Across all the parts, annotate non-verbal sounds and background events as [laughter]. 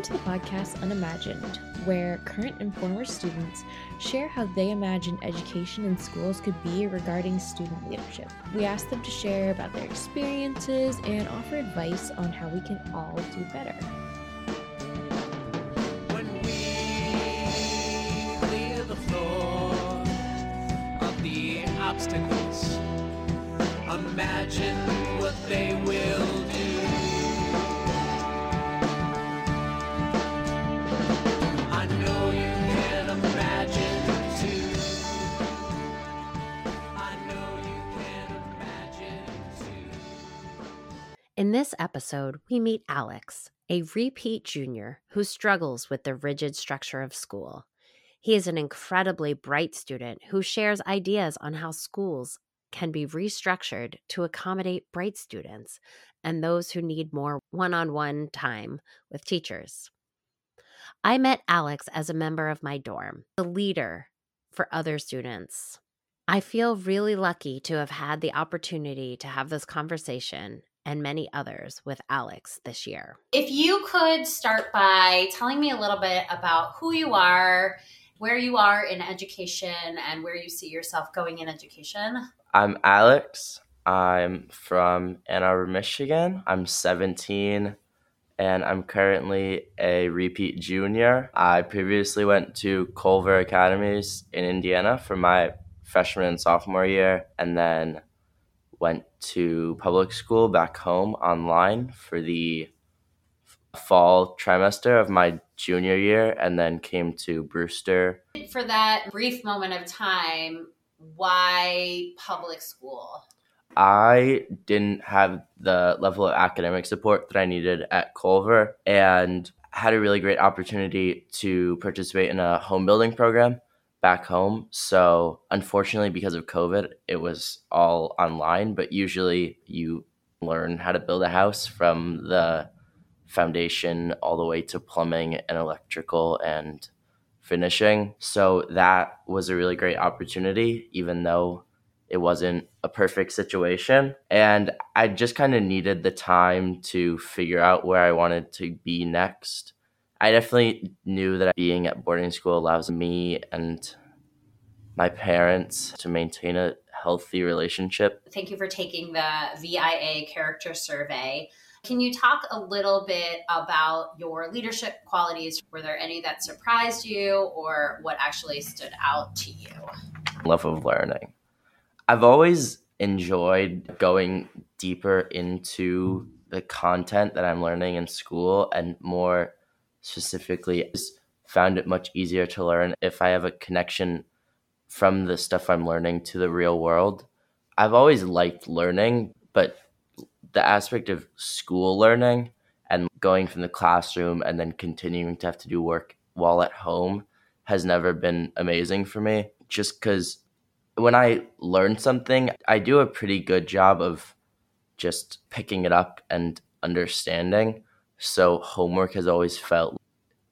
Welcome to the podcast Unimagined, where current and former students share how they imagine education in schools could be regarding student leadership. We ask them to share about their experiences and offer advice on how we can all do better. When we clear the floor of the obstacles, imagine what they will do. In this episode, we meet Alex, a repeat junior who struggles with the rigid structure of school. He is an incredibly bright student who shares ideas on how schools can be restructured to accommodate bright students and those who need more one on one time with teachers. I met Alex as a member of my dorm, the leader for other students. I feel really lucky to have had the opportunity to have this conversation and many others with Alex this year. If you could start by telling me a little bit about who you are, where you are in education, and where you see yourself going in education. I'm Alex. I'm from Ann Arbor, Michigan. I'm 17 and I'm currently a repeat junior. I previously went to Culver Academies in Indiana for my freshman and sophomore year and then went to public school back home online for the fall trimester of my junior year and then came to Brewster For that brief moment of time, why public school? I didn't have the level of academic support that I needed at Culver and had a really great opportunity to participate in a home building program back home. So, unfortunately, because of COVID, it was all online, but usually you learn how to build a house from the foundation all the way to plumbing and electrical and finishing. So, that was a really great opportunity, even though it wasn't a perfect situation. And I just kind of needed the time to figure out where I wanted to be next. I definitely knew that being at boarding school allows me and my parents to maintain a healthy relationship. Thank you for taking the VIA character survey. Can you talk a little bit about your leadership qualities? Were there any that surprised you or what actually stood out to you? love of learning. I've always enjoyed going deeper into the content that I'm learning in school and more specifically just found it much easier to learn if I have a connection from the stuff I'm learning to the real world. I've always liked learning, but the aspect of school learning and going from the classroom and then continuing to have to do work while at home has never been amazing for me just because when I learn something, I do a pretty good job of just picking it up and understanding. So homework has always felt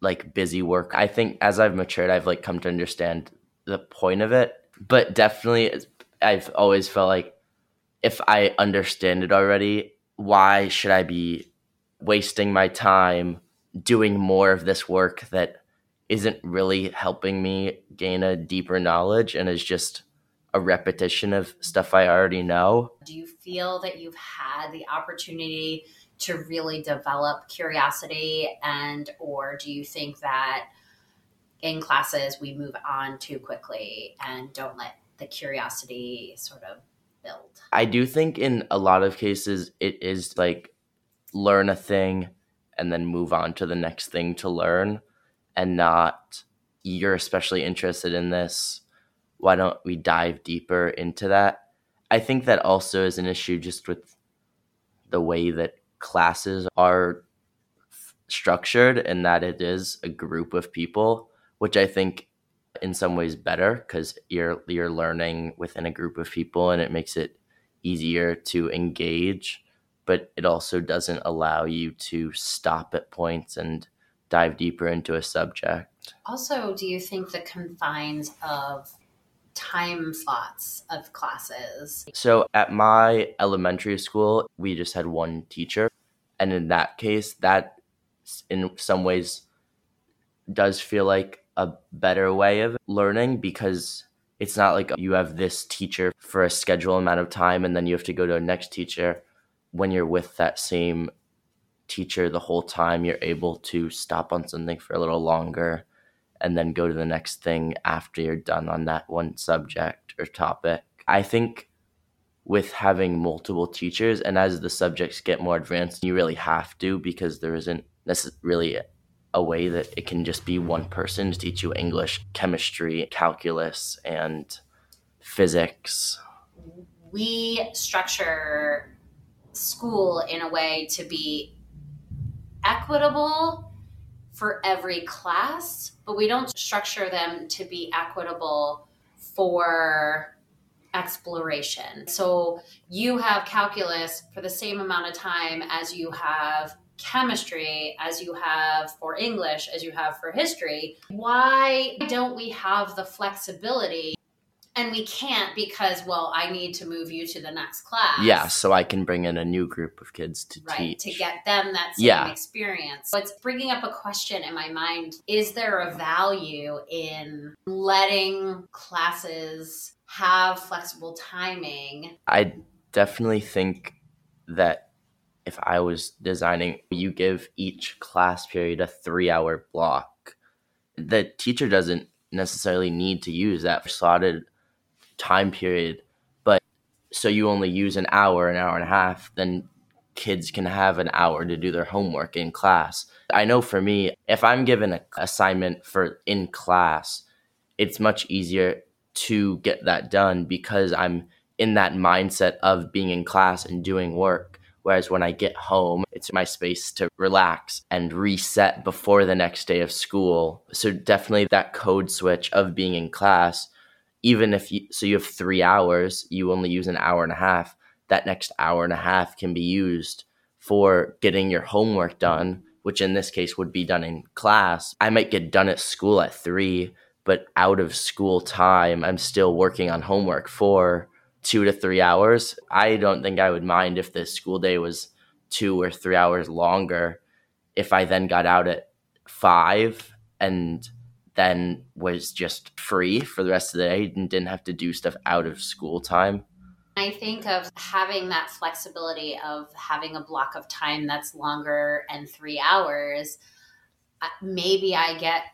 like busy work. I think as I've matured, I've like come to understand the point of it. But definitely, I've always felt like if I understand it already, why should I be wasting my time doing more of this work that isn't really helping me gain a deeper knowledge and is just a repetition of stuff I already know. Do you feel that you've had the opportunity to really develop curiosity and or do you think that in classes we move on too quickly and don't let the curiosity sort of build? I do think in a lot of cases it is like learn a thing and then move on to the next thing to learn and not you're especially interested in this. Why don't we dive deeper into that? I think that also is an issue just with the way that classes are structured and that it is a group of people, which I think in some ways better because you're you're learning within a group of people and it makes it easier to engage but it also doesn't allow you to stop at points and dive deeper into a subject. Also, do you think the confines of time slots of classes? so at my elementary school we just had one teacher. And in that case that in some ways does feel like a better way of learning because it's not like you have this teacher for a scheduled amount of time and then you have to go to a next teacher. When you're with that same teacher the whole time you're able to stop on something for a little longer and then go to the next thing after you're done on that one subject or topic. I think with having multiple teachers and as the subjects get more advanced you really have to because there isn't really a way that it can just be one person to teach you english chemistry calculus and physics. We structure school in a way to be equitable for every class, but we don't structure them to be equitable for exploration. So you have calculus for the same amount of time as you have chemistry, as you have for English, as you have for history. Why don't we have the flexibility? And we can't because, well, I need to move you to the next class. yeah so i can bring in a new group of kids to right teach to get them that same Yeah. experience so it's bringing up a question in my mind is there a value in letting classes have flexible timing I definitely think that if I was designing, you give each class period a three hour block. The teacher doesn't necessarily need to use that slotted time period, but so you only use an hour, an hour and a half, then kids can have an hour to do their homework in class. I know for me, if I'm given an assignment for in class, it's much easier to get that done because I'm in that mindset of being in class and doing work. Whereas when I get home, it's my space to relax and reset before the next day of school. So definitely that code switch of being in class, even if you, so you have three hours, you only use an hour and a half. That next hour and a half can be used for getting your homework done, which in this case would be done in class. I might get done at school at three, but out of school time, I'm still working on homework for two to three hours. I don't think I would mind if the school day was two or three hours longer if I then got out at five and then was just free for the rest of the day and didn't have to do stuff out of school time. I think of having that flexibility of having a block of time that's longer and three hours. uh, Maybe I get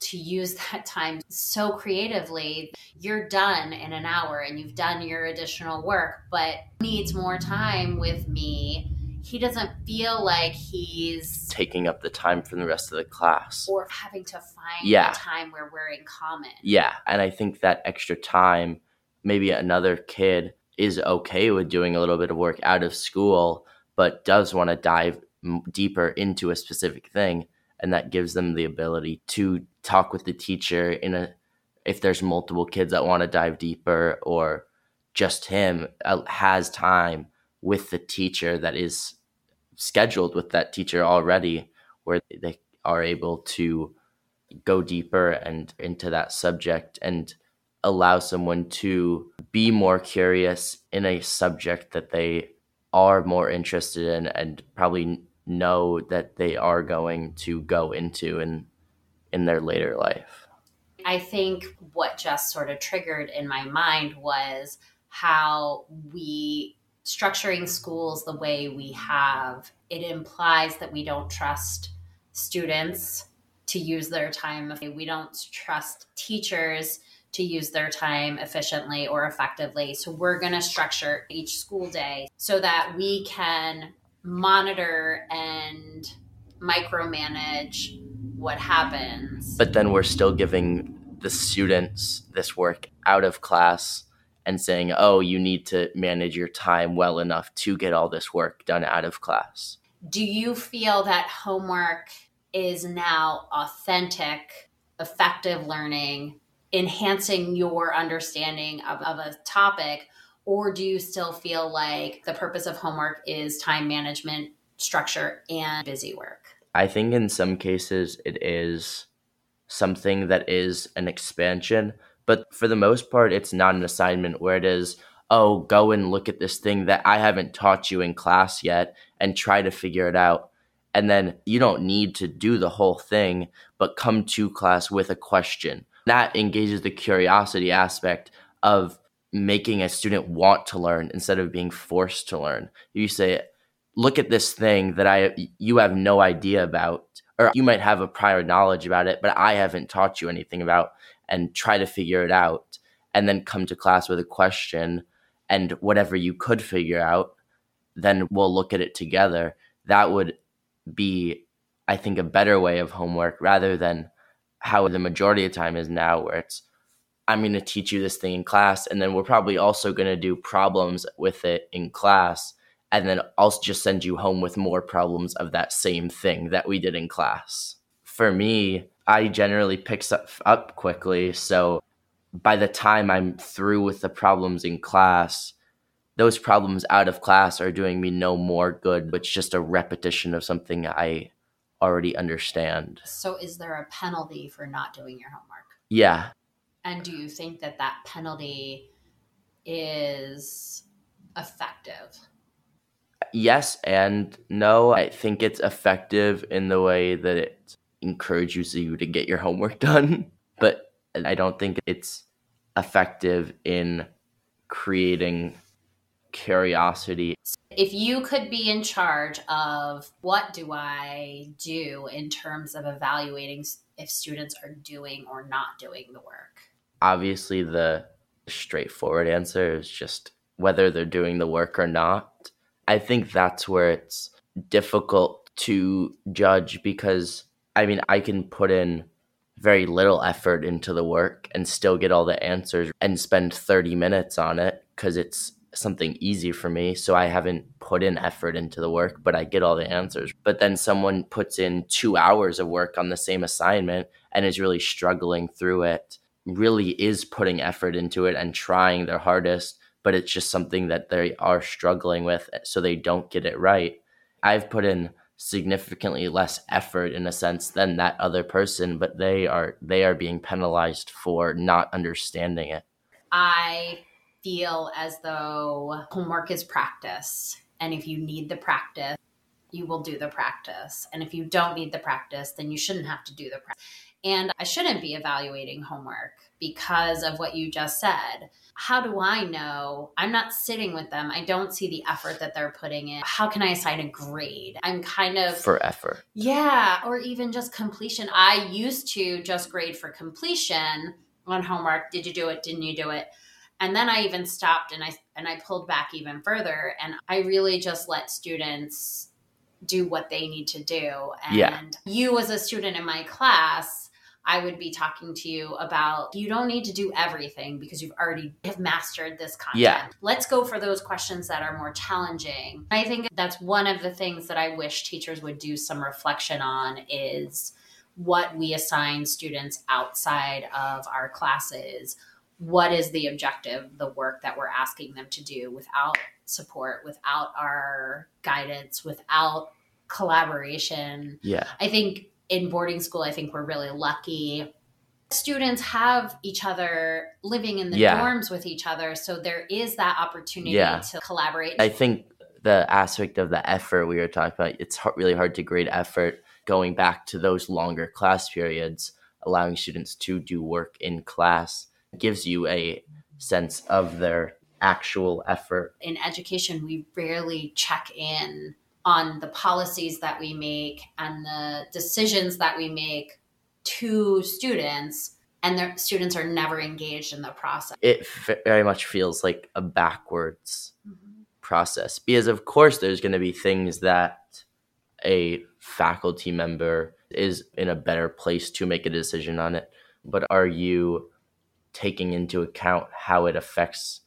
to use [laughs] that time so creatively. You're done in an hour and you've done your additional work, but needs more time with me. He doesn't feel like he's Taking up the time from the rest of the class. or having to find Yeah. time where we're in common. Yeah, and I think that extra time, maybe another kid is okay with doing a little bit of work out of school, but does want to dive m- deeper into a specific thing, and that gives them the ability to talk with the teacher in a if there's multiple kids that want to dive deeper or just him uh, has time with the teacher that is scheduled with that teacher already where they are able to go deeper and into that subject and allow someone to be more curious in a subject that they are more interested in and probably know that they are going to go into in in their later life. I think what just sort of triggered in my mind was how we structuring schools the way we have. It implies that we don't trust students to use their time we don't trust teachers to use their time efficiently or effectively. So we're going to structure each school day so that we can monitor and micromanage what happens. But then we're still giving the students this work out of class and saying, "Oh, you need to manage your time well enough to get all this work done out of class." do you feel that homework is now authentic, effective learning, enhancing your understanding of, of a topic? Or do you still feel like the purpose of homework is time management, structure, and busy work? I think in some cases it is something that is an expansion, but for the most part, it's not an assignment where it is, oh, go and look at this thing that I haven't taught you in class yet and try to figure it out. And then you don't need to do the whole thing, but come to class with a question. That engages the curiosity aspect of making a student want to learn instead of being forced to learn. You say, look at this thing that I you have no idea about or you might have a prior knowledge about it but I haven't taught you anything about and try to figure it out and then come to class with a question and whatever you could figure out then we'll look at it together that would be I think a better way of homework rather than how the majority of time is now where it's I'm going to teach you this thing in class and then we're probably also going to do problems with it in class and then I'll just send you home with more problems of that same thing that we did in class. For me, I generally pick stuff up quickly, so by the time I'm through with the problems in class, those problems out of class are doing me no more good. It's just a repetition of something I already understand. So, is there a penalty for not doing your homework? Yeah. And do you think that that penalty is effective? yes and no. I think it's effective in the way that it encourages you to get your homework [laughs] done, but I don't think it's effective in creating curiosity. If you could be in charge of what do I do in terms of evaluating if students are doing or not doing the work? Obviously, the straightforward answer is just whether they're doing the work or not. I think that's where it's difficult to judge because I mean, I can put in very little effort into the work and still get all the answers and spend 30 minutes on it because it's something easy for me. So I haven't put in effort into the work, but I get all the answers. But then someone puts in two hours of work on the same assignment and is really struggling through it, really is putting effort into it and trying their hardest but it's just something that they are struggling with, so they don't get it right. I've put in significantly less effort in a sense than that other person, but they are they are being penalized for not understanding it. I feel as though homework is practice, and if you need the practice, you will do the practice. And if you don't need the practice, then you shouldn't have to do the practice. And I shouldn't be evaluating homework because of what you just said. How do I know? I'm not sitting with them. I don't see the effort that they're putting in. How can I assign a grade? I'm kind of for effort. Yeah, or even just completion. I used to just grade for completion on homework. Did you do it? Didn't you do it? And then I even stopped and I and I pulled back even further and I really just let students do what they need to do. And Yeah. you as a student in my class, I would be talking to you about you don't need to do everything because you've already have mastered this content. Yeah. Let's go for those questions that are more challenging. I think that's one of the things that I wish teachers would do some reflection on is what we assign students outside of our classes. What is the objective, the work that we're asking them to do without support, without our guidance, without collaboration? Yeah. I think in boarding school, I think we're really lucky. Students have each other living in the Yeah. dorms with each other. So there is that opportunity Yeah. to collaborate. I think the aspect of the effort we were talking about, it's really hard to grade effort going back to those longer class periods, allowing students to do work in class gives you a sense of their actual effort. in education, we rarely check in on the policies that we make and the decisions that we make to students, and their students are never engaged in the process. It very much feels like a backwards mm-hmm. process because, of course, there's going to be things that a faculty member is in a better place to make a decision on it. But are you taking into account how it affects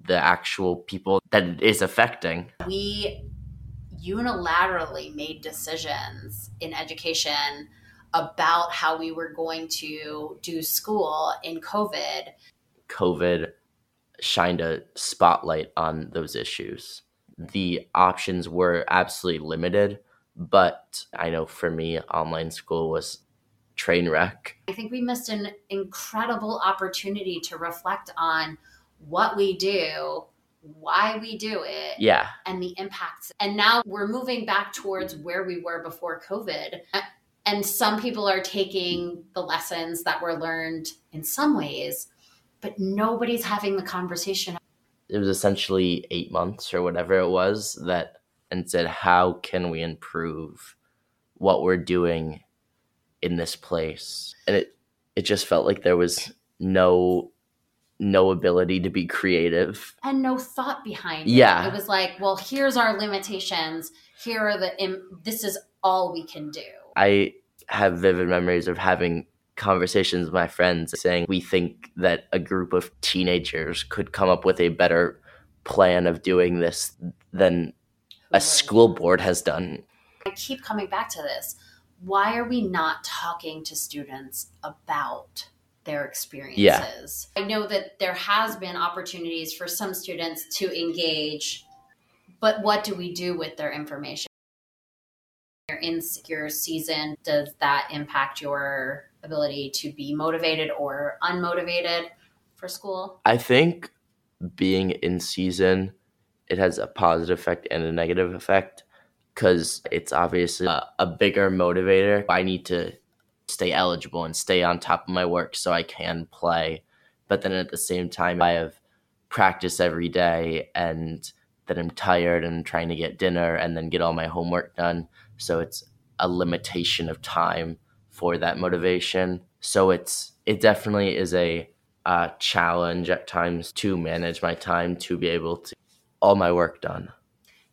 the actual people that it is affecting? we unilaterally made decisions in education about how we were going to do school in COVID. COVID shined a spotlight on those issues. The options were absolutely limited, but I know for me, online school was train wreck. I think we missed an incredible opportunity to reflect on what we do why we do it Yeah. and the impacts. And now we're moving back towards where we were before COVID. And some people are taking the lessons that were learned in some ways, but nobody's having the conversation. It was essentially eight months or whatever it was that and said, how can we improve what we're doing in this place? And it it just felt like there was no no ability to be creative. and no thought behind it. Yeah. It was like, well, here's our limitations. Here are the, im- this is all we can do. I have vivid memories of having conversations with my friends saying we think that a group of teenagers could come up with a better plan of doing this than a school board has done. I keep coming back to this. Why are we not talking to students about their experiences? I know that there has been opportunities for some students to engage, but what do we do with their information? You're in season, does that impact your ability to be motivated or unmotivated for school? I think being in season it has a positive effect and a negative effect because it's obviously a, a bigger motivator. I need to stay eligible and stay on top of my work so I can play. But then at the same time, I have practice every day and then I'm tired and trying to get dinner and then get all my homework done. So it's a limitation of time for that motivation. So it's it definitely is a uh, challenge at times to manage my time to be able to all my work done.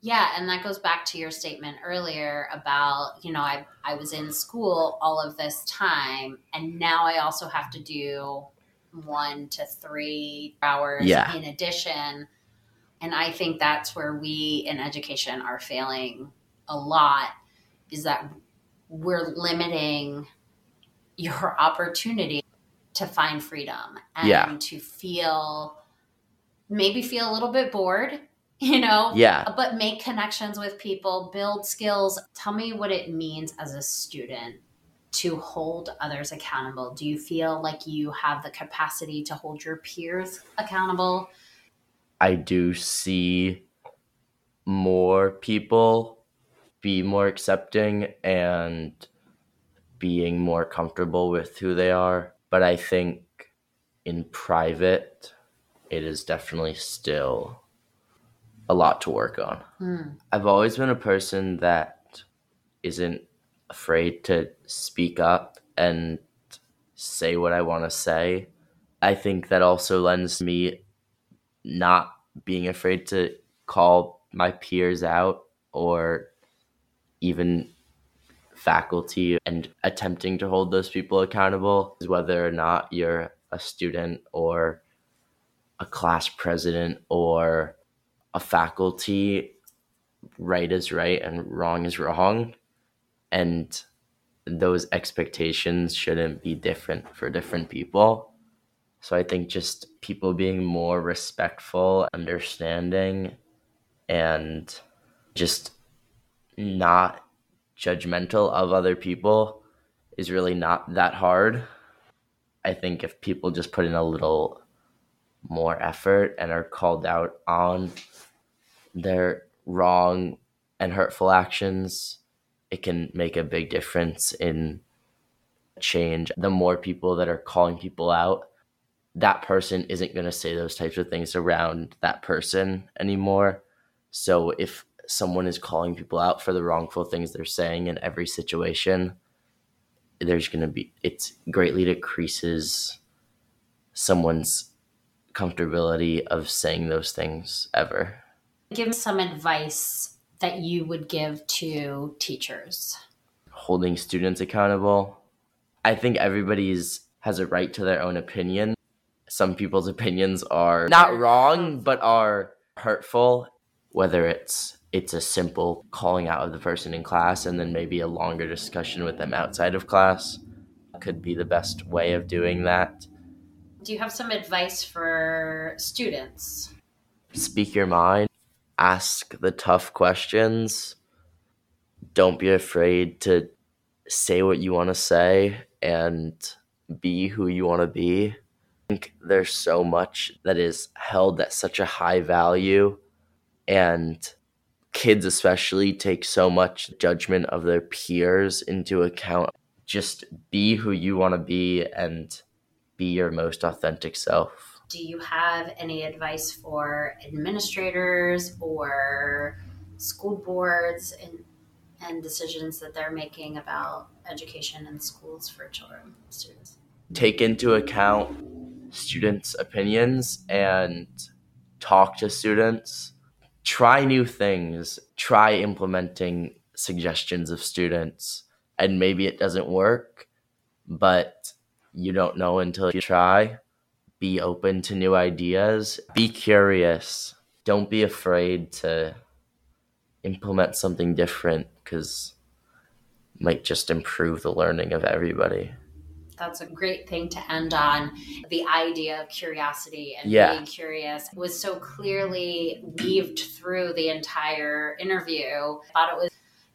Yeah, and that goes back to your statement earlier about, you know, I I was in school all of this time and now I also have to do 1 to 3 hours Yeah. in addition. And I think that's where we in education are failing a lot is that we're limiting your opportunity to find freedom and Yeah. to feel maybe feel a little bit bored, [laughs] you know, Yeah. but make connections with people, build skills. Tell me what it means as a student to hold others accountable. Do you feel like you have the capacity to hold your peers accountable? I do see more people be more accepting and being more comfortable with who they are. But I think in private, it is definitely still a lot to work on. Hmm. I've always been a person that isn't afraid to speak up and say what I want to say. I think that also lends me not being afraid to call my peers out or even faculty and attempting to hold those people accountable, whether or not you're a student or a class president or a faculty, right is right and wrong is wrong. And those expectations shouldn't be different for different people. So I think just people being more respectful, understanding, and just not judgmental of other people is really not that hard. I think if people just put in a little more effort and are called out on their wrong and hurtful actions, it can make a big difference in change. The more people that are calling people out, that person isn't going to say those types of things around that person anymore. So if someone is calling people out for the wrongful things they're saying in every situation, there's going to be, it greatly decreases someone's comfortability of saying those things ever. Give me some advice that you would give to teachers. holding students accountable. I think everybody's has a right to their own opinion. Some people's [laughs] opinions are not wrong but are hurtful whether it's it's a simple calling out of the person in class and then maybe a longer discussion with them outside of class could be the best way of doing that. Do you have some advice for students? Speak your mind, ask the tough questions. Don't be afraid to say what you want to say and be who you want to be. I think there's so much that is held at such a high value and kids especially take so much judgment of their peers into account just be who you want to be and be your most authentic self? Do you have any advice for administrators or school boards and, and decisions that they're making about education in schools for children, students? take into account students opinions and talk to students. Try new things. Try implementing suggestions of students. And maybe it doesn't work but you don't know until you try be open to new ideas be curious don't be afraid to implement something different because might just improve the learning of everybody That's a great thing to end on. The idea of curiosity and Yeah. being curious was so clearly weaved through the entire interview. I thought it was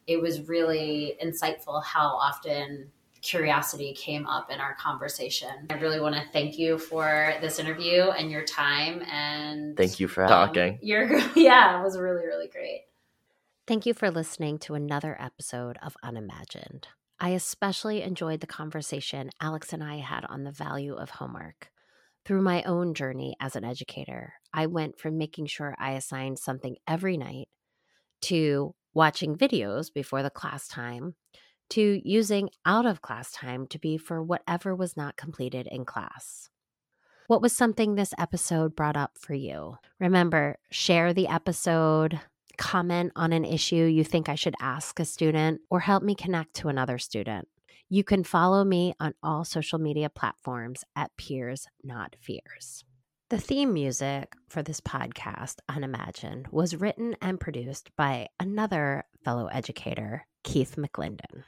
it was really insightful how often curiosity came up in our conversation. I really want to thank you for this interview and your time and thank you for um, talking You're [laughs] yeah, it was really really great. Thank you for listening to another episode of Unimagined. I especially enjoyed the conversation Alex and I had on the value of homework. Through my own journey as an educator, I went from making sure I assigned something every night to watching videos before the class time to using out of class time to be for whatever was not completed in class. What was something this episode brought up for you? Remember, share the episode, comment on an issue you think I should ask a student, or help me connect to another student. You can follow me on all social media platforms at Peers Not Fears. The theme music for this podcast, Unimagined, was written and produced by another fellow educator, Keith McClendon.